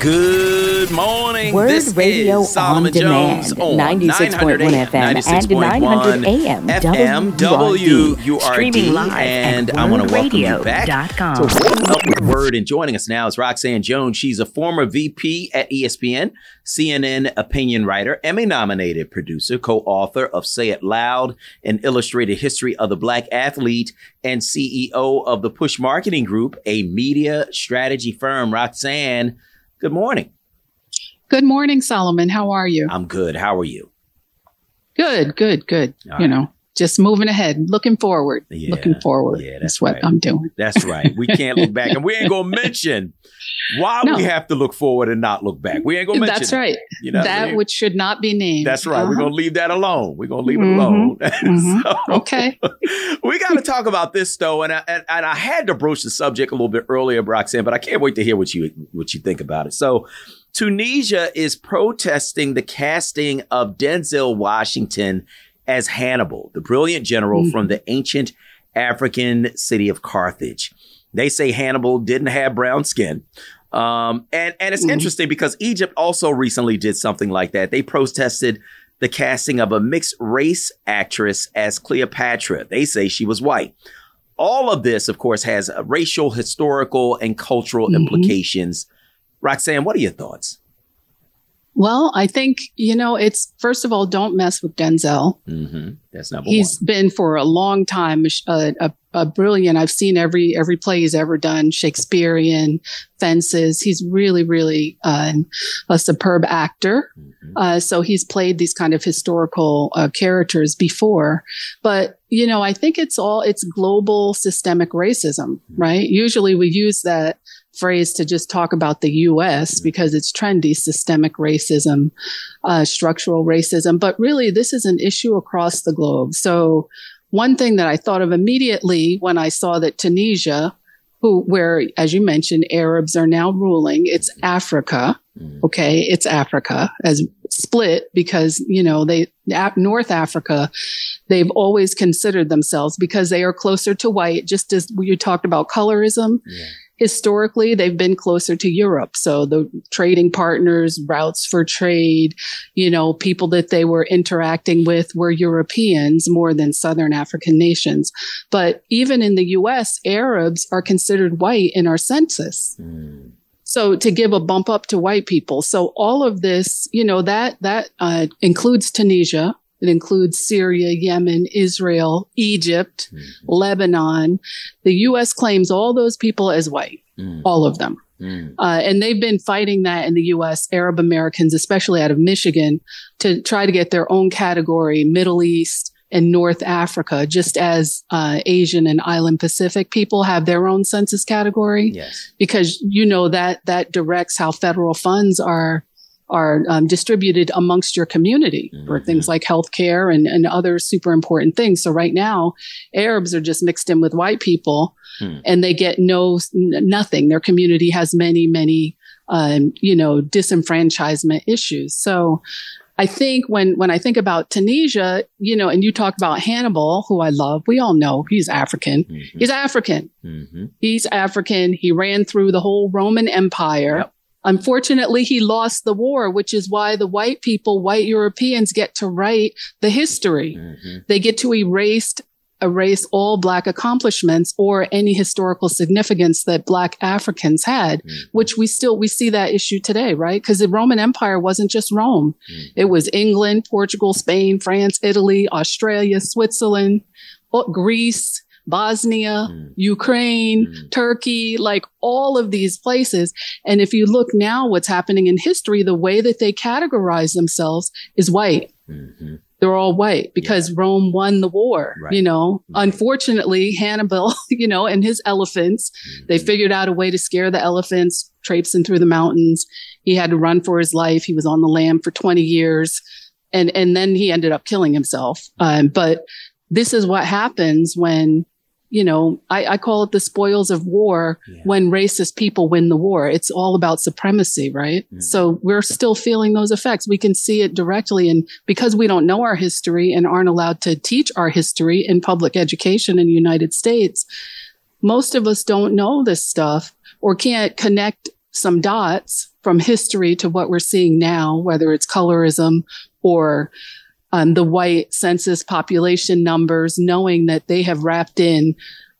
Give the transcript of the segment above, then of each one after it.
Good morning. WURD this Radio is Solomon on Demand, Jones on 96.1 FM and 900 AM FM WURD. WURD. Streaming live and at I want to welcome you back to with WURD. And joining us now is Roxanne Jones. She's a former VP at ESPN, CNN opinion writer, Emmy nominated producer, co author of Say It Loud, an illustrated history of the black athlete, and CEO of the Push Marketing Group, a media strategy firm. Roxanne, good morning. Good morning, Solomon. How are you? I'm good. How are you? Good, good, good. All you right. know, just moving ahead, looking forward, Yeah, looking forward. yeah, that's that's what right. I'm doing. That's right. We can't look back, and we ain't gonna mention why No. we have to look forward and not look back. We ain't gonna mention That's it. right. You know what I that mean? which should not be named. That's right. We're Uh-huh. gonna leave that alone. We're gonna leave it Mhm, alone. mhm. So, Okay. we got to talk about this though, and I, and, and I had to broach the subject a little bit earlier, Roxanne, but I can't wait to hear what you what you think about it. So, Tunisia is protesting the casting of Denzel Washington as Hannibal, the brilliant general Mhm. from the ancient African city of Carthage. They say Hannibal didn't have brown skin. Um, and, and it's Mhm. interesting because Egypt also recently did something like that. They protested the casting of a mixed race actress as Cleopatra. They say she was white. All of this, of course, has racial, historical, and cultural Mhm. implications. Roxanne, what are your thoughts? Well, I think, you know, it's first of all, don't mess with Denzel. Mm-hmm. That's number He's one. been for a long time a, a, a brilliant. I've seen every every play he's ever done, Shakespearean, Fences. He's really, really uh, a superb actor. Mhm. Uh, so he's played these kind of historical uh, characters before, but you know, I think it's all it's global systemic racism, right? Usually we use that phrase to just talk about the U.S. because it's trendy, systemic racism, uh, structural racism, but really this is an issue across the globe. So one thing that I thought of immediately when I saw that Tunisia, who, where, as you mentioned, Arabs are now ruling, it's Africa. Mhm. Okay. It's Africa as split because, you know, they, North Africa, they've always considered themselves because they are closer to white, just as you talked about colorism. Yeah. Historically, they've been closer to Europe. So the trading partners, routes for trade, you know, people that they were interacting with were Europeans more than Southern African nations. But even in the US, Arabs are considered white in our census. Mm. So to give a bump up to white people. So all of this, you know, that, that, uh, includes Tunisia. It includes Syria, Yemen, Israel, Egypt, Mhm. Lebanon. The U.S. claims all those people as white, Mm. all of them. Mm. Uh, and they've been fighting that in the U.S., Arab Americans, especially out of Michigan, to try to get their own category, Middle East and North Africa, just as uh, Asian and Island Pacific people have their own census category Yes. because you know that that directs how federal funds are are um, distributed amongst your community for Mhm. things like healthcare and, and other super important things. So right now, Arabs are just mixed in with white people, Hmm. and they get no n- nothing. Their community has many many um, you know disenfranchisement issues. So. I think when when I think about Tunisia, you know, and you talk about Hannibal, who I love, we all know he's African. Mhm. He's African. Mhm. He's African. He ran through the whole Roman Empire. Yep. Unfortunately, he lost the war, which is why the white people, white Europeans get to write the history. Mhm. They get to erase erase all black accomplishments or any historical significance that black Africans had, Mhm. which we still we see that issue today, right? Because the Roman Empire wasn't just Rome. Mhm. It was England, Portugal, Spain, France, Italy, Australia, Switzerland, oh, Greece, Bosnia, Mm. Ukraine, Mm. Turkey, like all of these places. And if you look now, what's happening in history, the way that they categorize themselves is white. Mhm. They're all white because Rome won the war, Right. you know. Right. Unfortunately, Hannibal, you know, and his elephants, they Mhm. figured out a way to scare the elephants, traipsing through the mountains. He had to run for his life. He was on the lam for 20 years. And, and then he ended up killing himself. Um, but this is what happens when you know, I, I call it the spoils of war Yeah. when racist people win the war. It's all about supremacy, right? Mhm. So we're still feeling those effects. We can see it directly. And because we don't know our history and aren't allowed to teach our history in public education in the United States, most of us don't know this stuff or can't connect some dots from history to what we're seeing now, whether it's colorism or um, the white census population numbers, knowing that they have wrapped in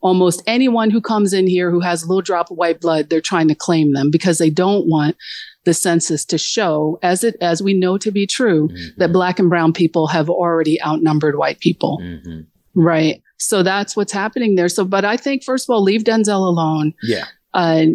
almost anyone who comes in here who has a little drop of white blood, they're trying to claim them because they don't want the census to show, as it as we know to be true, mm-hmm. that black and brown people have already outnumbered white people. Mm-hmm. Right. So that's what's happening there. So, but I think first of all, leave Denzel alone. Yeah. Uh,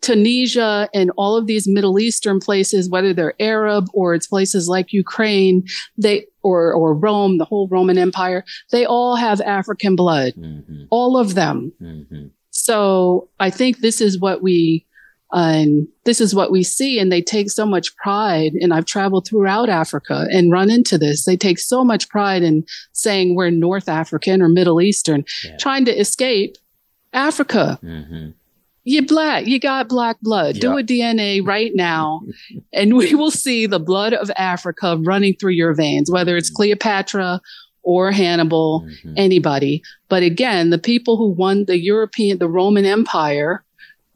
Tunisia and all of these Middle Eastern places, whether they're Arab or it's places like Ukraine, they or or Rome, the whole Roman Empire, they all have African blood, mm-hmm. all of them. Mm-hmm. So I think this is what we and this is what we see and they take so much pride and i've traveled throughout africa and run into this they take so much pride in saying we're north african or middle eastern yeah. trying to escape africa mm-hmm you're black. You got black blood. Yep. Do a DNA right now, and we will see the blood of Africa running through your veins, whether it's Cleopatra or Hannibal, mm-hmm. anybody. But again, the people who won the European, the Roman Empire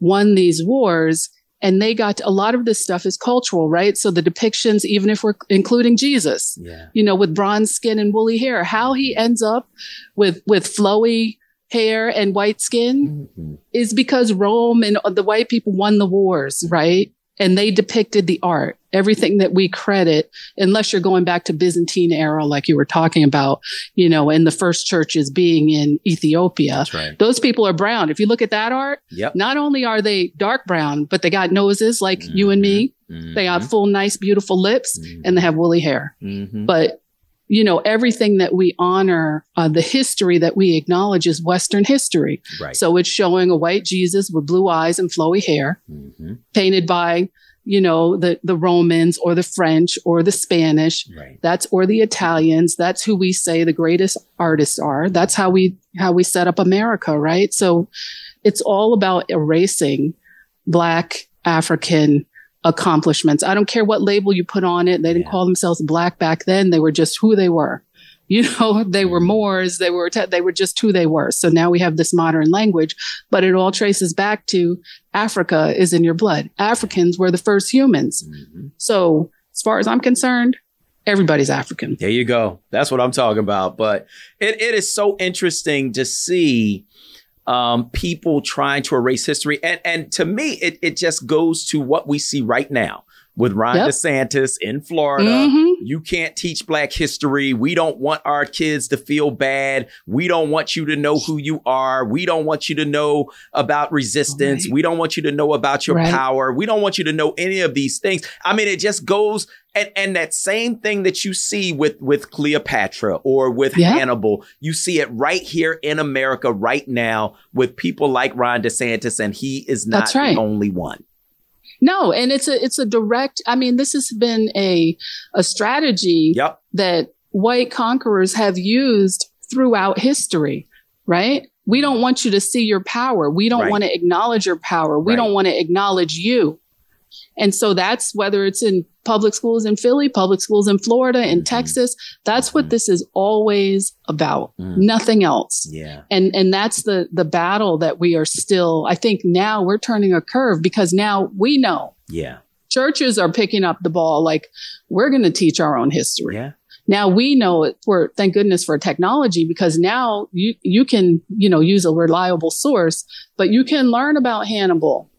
won these wars and they got to, a lot of this stuff is cultural, right? So the depictions, even if we're including Jesus, yeah. you know, with bronze skin and woolly hair, how he ends up with, with flowy, hair and white skin mm-hmm. is because Rome and the white people won the wars, right? And they depicted the art, everything that we credit, unless you're going back to Byzantine era, like you were talking about, you know, and the first churches being in Ethiopia. Right. Those people are brown. If you look at that art, yep. not only are they dark brown, but they got noses like mm-hmm. you and me. Mm-hmm. They got full, nice, beautiful lips mm-hmm. and they have woolly hair. Mm-hmm. But you know, everything that we honor, uh, the history that we acknowledge is Western history. Right. So it's showing a white Jesus with blue eyes and flowy hair, mm-hmm. painted by, you know, the, the Romans or the French or the Spanish. Right. That's, or the Italians. That's who we say the greatest artists are. That's how we, how we set up America, right? So it's all about erasing Black, African, accomplishments. I don't care what label you put on it. They didn't yeah. call themselves black back then. They were just who they were. You know, they were mm-hmm. Moors. They were, te- they were just who they were. So now we have this modern language, but it all traces back to Africa is in your blood. Africans were the first humans. Mm-hmm. So as far as I'm concerned, everybody's African. There you go. That's what I'm talking about. But it, it is so interesting to see um, people trying to erase history. And, and to me, it, it just goes to what we see right now with Ron yep. DeSantis in Florida. Mm-hmm. You can't teach black history. We don't want our kids to feel bad. We don't want you to know who you are. We don't want you to know about resistance. Right. We don't want you to know about your right. power. We don't want you to know any of these things. I mean, it just goes and and that same thing that you see with with Cleopatra or with yeah. Hannibal, you see it right here in America right now with people like Ron DeSantis, and he is not right. the only one. No, and it's a it's a direct. I mean, this has been a a strategy yep. that white conquerors have used throughout history. Right? We don't want you to see your power. We don't right. want to acknowledge your power. We right. don't want to acknowledge you. And so that's whether it's in public schools in Philly, public schools in Florida, in mm-hmm. Texas. That's what mm-hmm. this is always about. Mm. Nothing else. Yeah. And and that's the the battle that we are still I think now we're turning a curve because now we know. Yeah. Churches are picking up the ball like we're going to teach our own history. Yeah. Now we know it for thank goodness for technology because now you you can, you know, use a reliable source, but you can learn about Hannibal.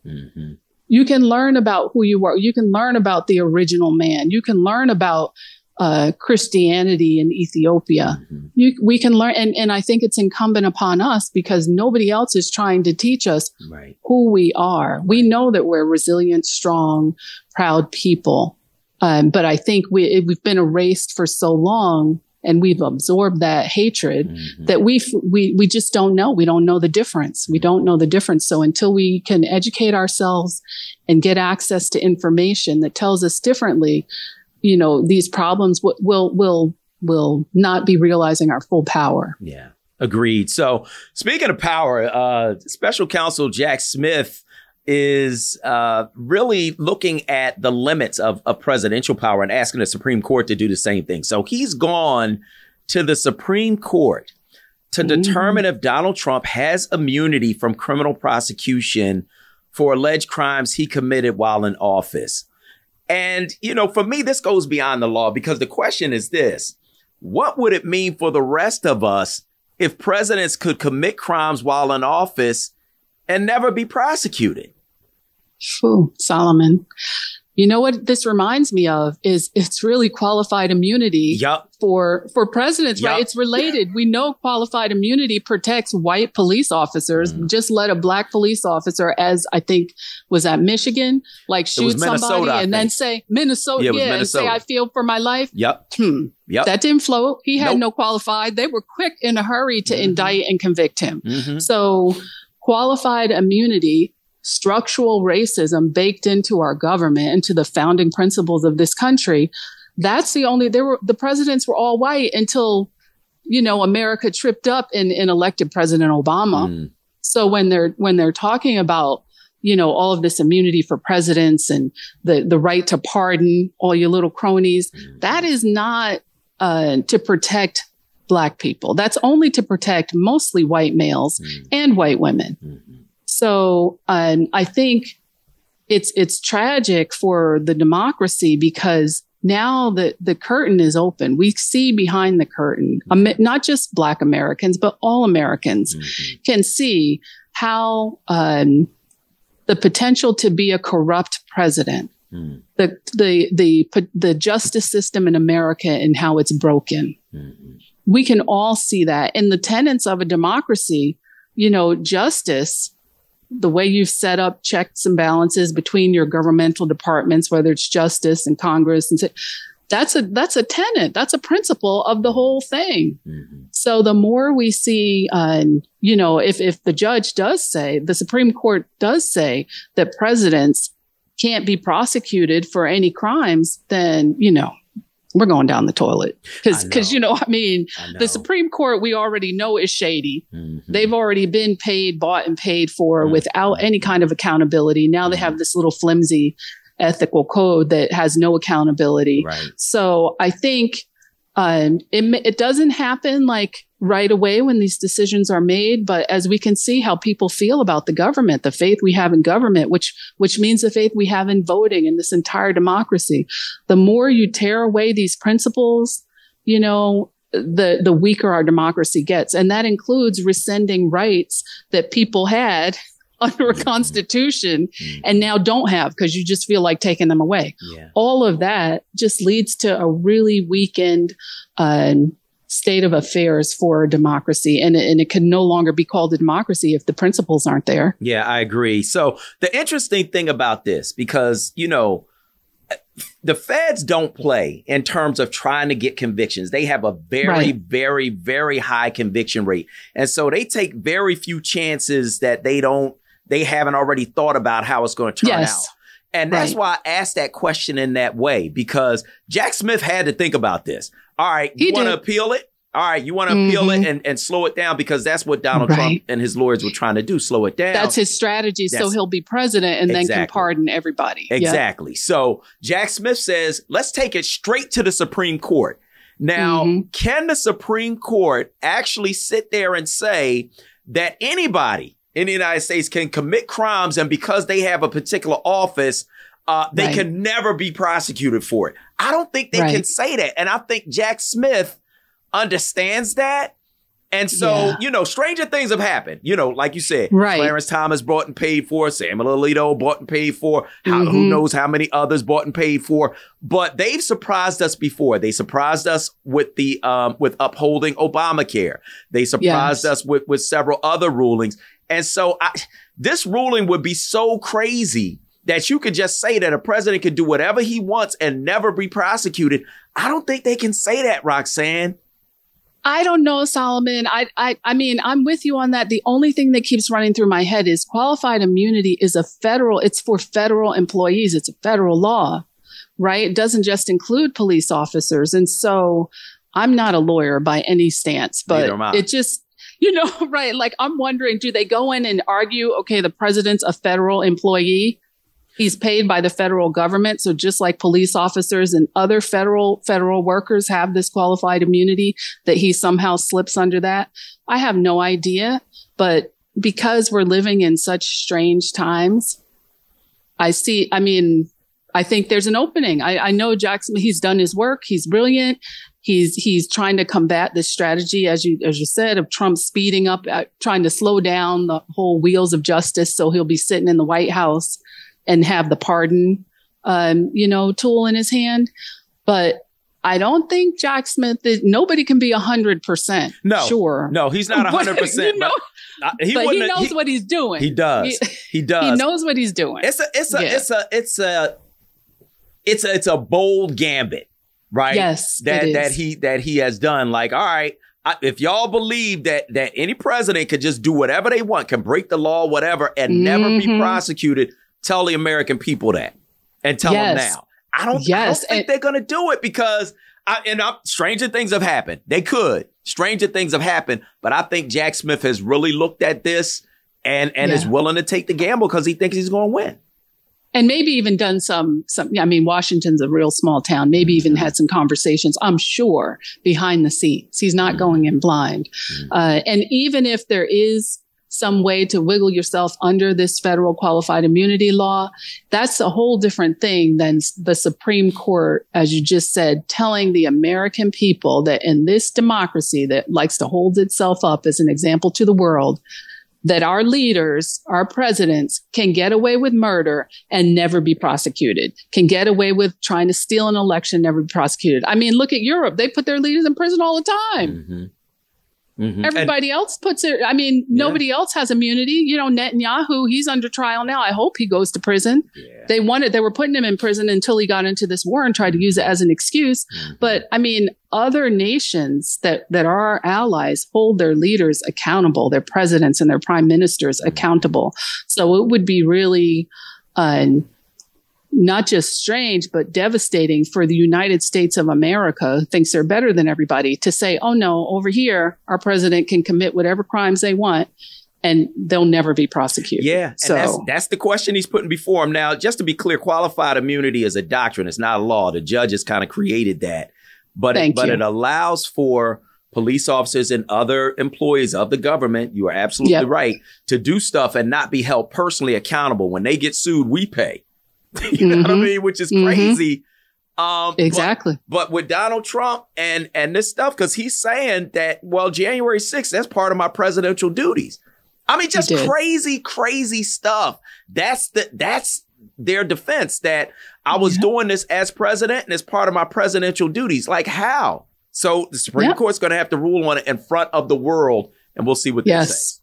You can learn about who you were. You can learn about the original man. You can learn about uh, Christianity in Ethiopia. Mm-hmm. You, we can learn, and, and I think it's incumbent upon us because nobody else is trying to teach us right. who we are. We know that we're resilient, strong, proud people, um, but I think we we've been erased for so long and we've absorbed that hatred mm-hmm. that we we we just don't know. We don't know the difference. We don't know the difference. So until we can educate ourselves and get access to information that tells us differently, you know, these problems will will will will not be realizing our full power. Yeah. Agreed. So, speaking of power, uh, Special Counsel Jack Smith is uh, really looking at the limits of, of presidential power and asking the Supreme Court to do the same thing. So he's gone to the Supreme Court to mm-hmm. determine if Donald Trump has immunity from criminal prosecution for alleged crimes he committed while in office. And, you know, for me, this goes beyond the law because the question is this what would it mean for the rest of us if presidents could commit crimes while in office and never be prosecuted? Phew, Solomon. You know what this reminds me of is it's really qualified immunity yep. for for presidents, yep. right? It's related. We know qualified immunity protects white police officers. Mm. Just let a black police officer, as I think was at Michigan, like shoot somebody and then say Minnesota, yeah, yeah Minnesota. and say I feel for my life. Yep. Hmm. Yep. That didn't float. He had nope. no qualified. They were quick in a hurry to mm-hmm. indict and convict him. Mm-hmm. So qualified immunity structural racism baked into our government, into the founding principles of this country. That's the only, there were, the presidents were all white until, you know, America tripped up and, and elected President Obama. Mm. So when they're, when they're talking about, you know, all of this immunity for presidents and the, the right to pardon all your little cronies, mm. that is not, uh, to protect black people. That's only to protect mostly white males mm. and white women. Mm-hmm. So um, I think it's it's tragic for the democracy because now the the curtain is open. We see behind the curtain, not just Black Americans, but all Americans mm-hmm. can see how um, the potential to be a corrupt president, mm. the the the the justice system in America and how it's broken. Mm-hmm. We can all see that in the tenets of a democracy. You know, justice the way you've set up checks and balances between your governmental departments, whether it's justice and Congress and that's a that's a tenet that's a principle of the whole thing mm-hmm. so the more we see um, you know if if the judge does say the supreme court does say that presidents can't be prosecuted for any crimes then you know we're going down the toilet because because you know I mean I the Supreme Court we already know is shady. Mm-hmm. They've already been paid, bought, and paid for mm-hmm. without any kind of accountability. Now mm-hmm. they have this little flimsy ethical code that has no accountability. Right. So I think um, it it doesn't happen like right away when these decisions are made but as we can see how people feel about the government the faith we have in government which which means the faith we have in voting in this entire democracy the more you tear away these principles you know the the weaker our democracy gets and that includes rescinding rights that people had under a constitution mm. and now don't have because you just feel like taking them away yeah. all of that just leads to a really weakened uh, state of affairs for democracy. And, and it can no longer be called a democracy if the principles aren't there. Yeah, I agree. So the interesting thing about this, because, you know, the feds don't play in terms of trying to get convictions. They have a very, right. very, very high conviction rate. And so they take very few chances that they don't, they haven't already thought about how it's going to turn yes. out. And that's right. why I asked that question in that way because Jack Smith had to think about this. All right, you want to appeal it? All right, you want to mm-hmm. appeal it and, and slow it down because that's what Donald right. Trump and his lawyers were trying to do, slow it down. That's his strategy. That's, so he'll be president and exactly. then can pardon everybody. Exactly. Yep. So Jack Smith says, let's take it straight to the Supreme Court. Now, mm-hmm. can the Supreme Court actually sit there and say that anybody in the United States can commit crimes and because they have a particular office, uh, they right. can never be prosecuted for it? I don't think they right. can say that. And I think Jack Smith understands that. And so, yeah. you know, stranger things have happened. You know, like you said, right. Clarence Thomas bought and paid for, Samuel Alito bought and paid for, how, mm-hmm. who knows how many others bought and paid for. But they've surprised us before. They surprised us with the um, with upholding Obamacare. They surprised yes. us with with several other rulings. And so, I, this ruling would be so crazy that you could just say that a president could do whatever he wants and never be prosecuted. I don't think they can say that, Roxanne. I don't know, Solomon. I, I, I mean, I'm with you on that. The only thing that keeps running through my head is qualified immunity is a federal, it's for federal employees. It's a federal law, right? It doesn't just include police officers. And so I'm not a lawyer by any stance, but it just, you know, right. Like I'm wondering, do they go in and argue, okay, the president's a federal employee? He's paid by the federal government. So just like police officers and other federal, federal workers have this qualified immunity that he somehow slips under that. I have no idea, but because we're living in such strange times, I see, I mean, I think there's an opening. I, I know Jack Smith, he's done his work. He's brilliant. He's, he's trying to combat this strategy, as you, as you said, of Trump speeding up, uh, trying to slow down the whole wheels of justice. So he'll be sitting in the White House and have the pardon, um, you know, tool in his hand. But I don't think Jack Smith is, nobody can be a hundred percent no, sure. No, he's not a hundred percent. He but he knows he, what he's doing. He does. He, he, does. He knows what he's doing. It's a it's a yeah. it's a it's a it's a it's a bold gambit, right? Yes, that that he that he has done. Like, all right, I, if y'all believe that that any president could just do whatever they want, can break the law, whatever, and mm-hmm. never be mm-hmm. prosecuted, tell the American people that, and tell yes. them now. I don't, yes. I don't think and, they're going to do it because, I, and I, stranger things have happened. They could. Stranger things have happened, but I think Jack Smith has really looked at this and and yeah. is willing to take the gamble because he thinks he's going to win and maybe even done some some i mean washington's a real small town maybe even had some conversations i'm sure behind the scenes he's not mm-hmm. going in blind mm-hmm. uh, and even if there is some way to wiggle yourself under this federal qualified immunity law that's a whole different thing than the supreme court as you just said telling the american people that in this democracy that likes to hold itself up as an example to the world that our leaders, our presidents can get away with murder and never be prosecuted, can get away with trying to steal an election, never be prosecuted. I mean, look at Europe. They put their leaders in prison all the time. Mm-hmm. Mm-hmm. Everybody and, else puts it. I mean, yeah. nobody else has immunity. You know, Netanyahu, he's under trial now. I hope he goes to prison. Yeah. They wanted, they were putting him in prison until he got into this war and tried to use it as an excuse. Mm-hmm. But I mean, other nations that, that are our allies hold their leaders accountable, their presidents and their prime ministers mm-hmm. accountable. So it would be really, uh, not just strange, but devastating for the United States of America, thinks they're better than everybody, to say, oh no, over here, our president can commit whatever crimes they want and they'll never be prosecuted. Yeah. So that's, that's, the question he's putting before him. Now, just to be clear, qualified immunity is a doctrine. It's not a law. The judges kind of created that, but, it, but it allows for police officers and other employees of the government. You are absolutely yep. right to do stuff and not be held personally accountable. When they get sued, we pay. you know mm-hmm. what I mm-hmm. mean? Which is mm-hmm. crazy. Um, exactly. But, but, with Donald Trump and and this stuff, because he's saying that well, January 6th, that's part of my presidential duties. I mean, just crazy, crazy stuff. That's the that's their defense that I was yeah. doing this as president and as part of my presidential duties. Like how? So the Supreme yep. Court's going to have to rule on it in front of the world, and we'll see what yes. they say.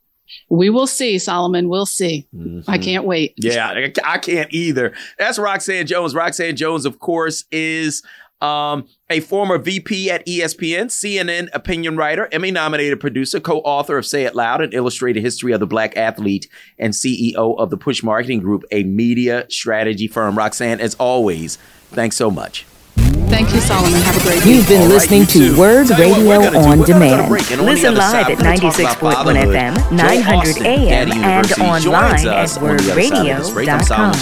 We will see, Solomon. We'll see. Mm-hmm. I can't wait. Yeah, I can't either. That's Roxanne Jones. Roxanne Jones, of course, is um, a former VP at ESPN, CNN opinion writer, Emmy nominated producer, co author of Say It Loud, an illustrated history of the black athlete, and CEO of the Push Marketing Group, a media strategy firm. Roxanne, as always, thanks so much. Thank you, Solomon. Have a great day. You've been listening right, to WURD Radio on Demand. Listen live at 96.1 FM, 900 AM, and online at wurdradio.com.